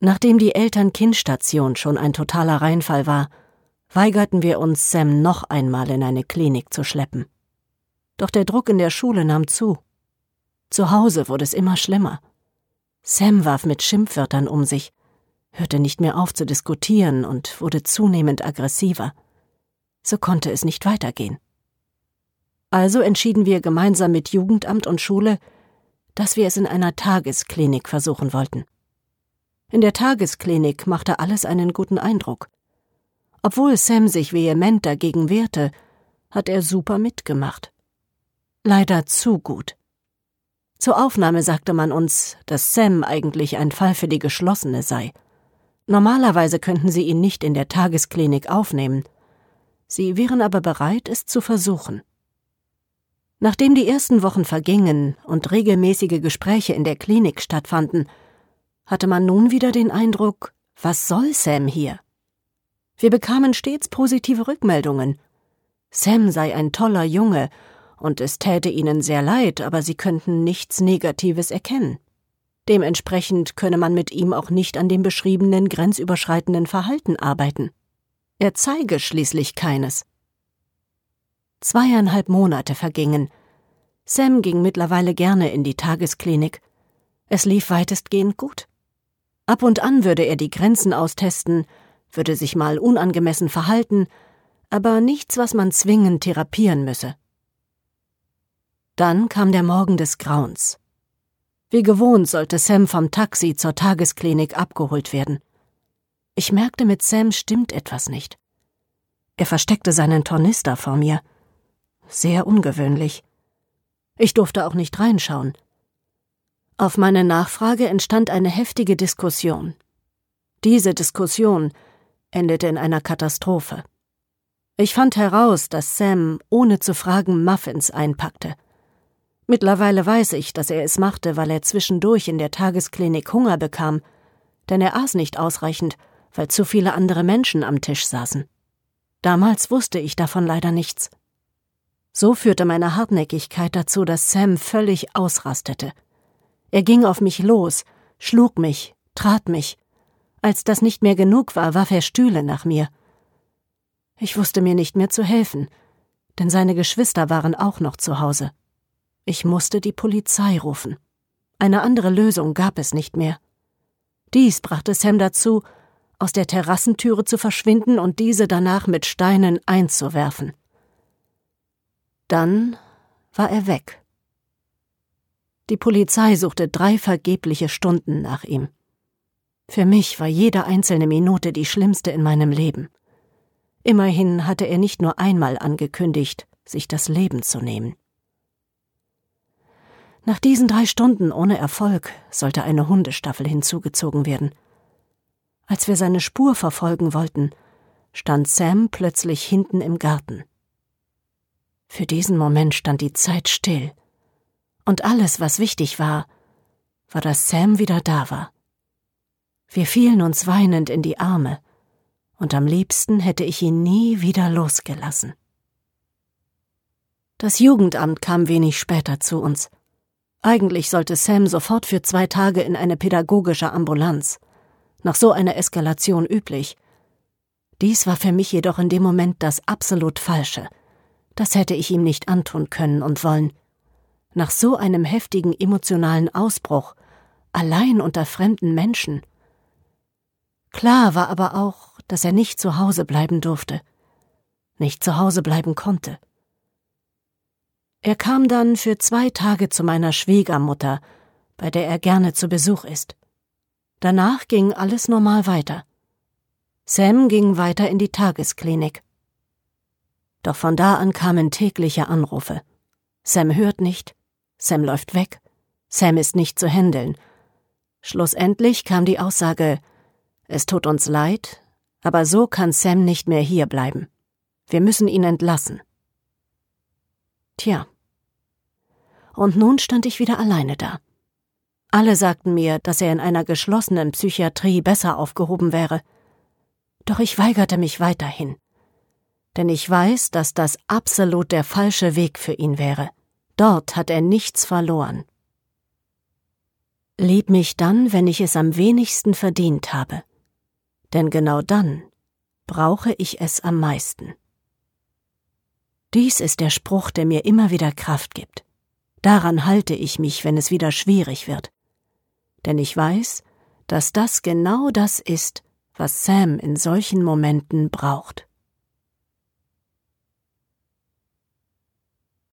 Nachdem die Eltern-Kind-Station schon ein totaler Reinfall war, weigerten wir uns, Sam noch einmal in eine Klinik zu schleppen. Doch der Druck in der Schule nahm zu. Zu Hause wurde es immer schlimmer. Sam warf mit Schimpfwörtern um sich, hörte nicht mehr auf zu diskutieren und wurde zunehmend aggressiver. So konnte es nicht weitergehen. Also entschieden wir gemeinsam mit Jugendamt und Schule, dass wir es in einer Tagesklinik versuchen wollten. In der Tagesklinik machte alles einen guten Eindruck. Obwohl Sam sich vehement dagegen wehrte, hat er super mitgemacht. Leider zu gut. Zur Aufnahme sagte man uns, dass Sam eigentlich ein Fall für die Geschlossene sei. Normalerweise könnten sie ihn nicht in der Tagesklinik aufnehmen. Sie wären aber bereit, es zu versuchen. Nachdem die ersten Wochen vergingen und regelmäßige Gespräche in der Klinik stattfanden, hatte man nun wieder den Eindruck, was soll Sam hier? Wir bekamen stets positive Rückmeldungen. Sam sei ein toller Junge und es täte ihnen sehr leid, aber sie könnten nichts Negatives erkennen. Dementsprechend könne man mit ihm auch nicht an dem beschriebenen grenzüberschreitenden Verhalten arbeiten. Er zeige schließlich keines. Zweieinhalb Monate vergingen. Sam ging mittlerweile gerne in die Tagesklinik. Es lief weitestgehend gut. Ab und an würde er die Grenzen austesten, würde sich mal unangemessen verhalten, aber nichts, was man zwingend therapieren müsse. Dann kam der Morgen des Grauens. Wie gewohnt sollte Sam vom Taxi zur Tagesklinik abgeholt werden. Ich merkte, mit Sam stimmt etwas nicht. Er versteckte seinen Tornister vor mir. Sehr ungewöhnlich. Ich durfte auch nicht reinschauen. Auf meine Nachfrage entstand eine heftige Diskussion. Diese Diskussion endete in einer Katastrophe. Ich fand heraus, dass Sam ohne zu fragen Muffins einpackte. Mittlerweile weiß ich, dass er es machte, weil er zwischendurch in der Tagesklinik Hunger bekam, denn er aß nicht ausreichend, weil zu viele andere Menschen am Tisch saßen. Damals wusste ich davon leider nichts. So führte meine Hartnäckigkeit dazu, dass Sam völlig ausrastete. Er ging auf mich los, schlug mich, trat mich. Als das nicht mehr genug war, warf er Stühle nach mir. Ich wusste mir nicht mehr zu helfen, denn seine Geschwister waren auch noch zu Hause. Ich musste die Polizei rufen. Eine andere Lösung gab es nicht mehr. Dies brachte Sam dazu, aus der Terrassentüre zu verschwinden und diese danach mit Steinen einzuwerfen. Dann war er weg. Die Polizei suchte drei vergebliche Stunden nach ihm. Für mich war jede einzelne Minute die schlimmste in meinem Leben. Immerhin hatte er nicht nur einmal angekündigt, sich das Leben zu nehmen. Nach diesen drei Stunden ohne Erfolg sollte eine Hundestaffel hinzugezogen werden. Als wir seine Spur verfolgen wollten, stand Sam plötzlich hinten im Garten. Für diesen Moment stand die Zeit still. Und alles, was wichtig war, war, dass Sam wieder da war. Wir fielen uns weinend in die Arme, und am liebsten hätte ich ihn nie wieder losgelassen. Das Jugendamt kam wenig später zu uns. Eigentlich sollte Sam sofort für zwei Tage in eine pädagogische Ambulanz. Nach so einer Eskalation üblich. Dies war für mich jedoch in dem Moment das absolut Falsche. Das hätte ich ihm nicht antun können und wollen. Nach so einem heftigen emotionalen Ausbruch, allein unter fremden Menschen. Klar war aber auch, dass er nicht zu Hause bleiben durfte, nicht zu Hause bleiben konnte. Er kam dann für zwei Tage zu meiner Schwiegermutter, bei der er gerne zu Besuch ist. Danach ging alles normal weiter. Sam ging weiter in die Tagesklinik. Doch von da an kamen tägliche Anrufe. Sam hört nicht, Sam läuft weg, Sam ist nicht zu händeln. Schlussendlich kam die Aussage, es tut uns leid, aber so kann Sam nicht mehr hier bleiben. Wir müssen ihn entlassen. Tja. Und nun stand ich wieder alleine da. Alle sagten mir, dass er in einer geschlossenen Psychiatrie besser aufgehoben wäre. Doch ich weigerte mich weiterhin. Denn ich weiß, dass das absolut der falsche Weg für ihn wäre. Dort hat er nichts verloren. Lieb mich dann, wenn ich es am wenigsten verdient habe, denn genau dann brauche ich es am meisten. Dies ist der Spruch, der mir immer wieder Kraft gibt. Daran halte ich mich, wenn es wieder schwierig wird. Denn ich weiß, dass das genau das ist, was Sam in solchen Momenten braucht.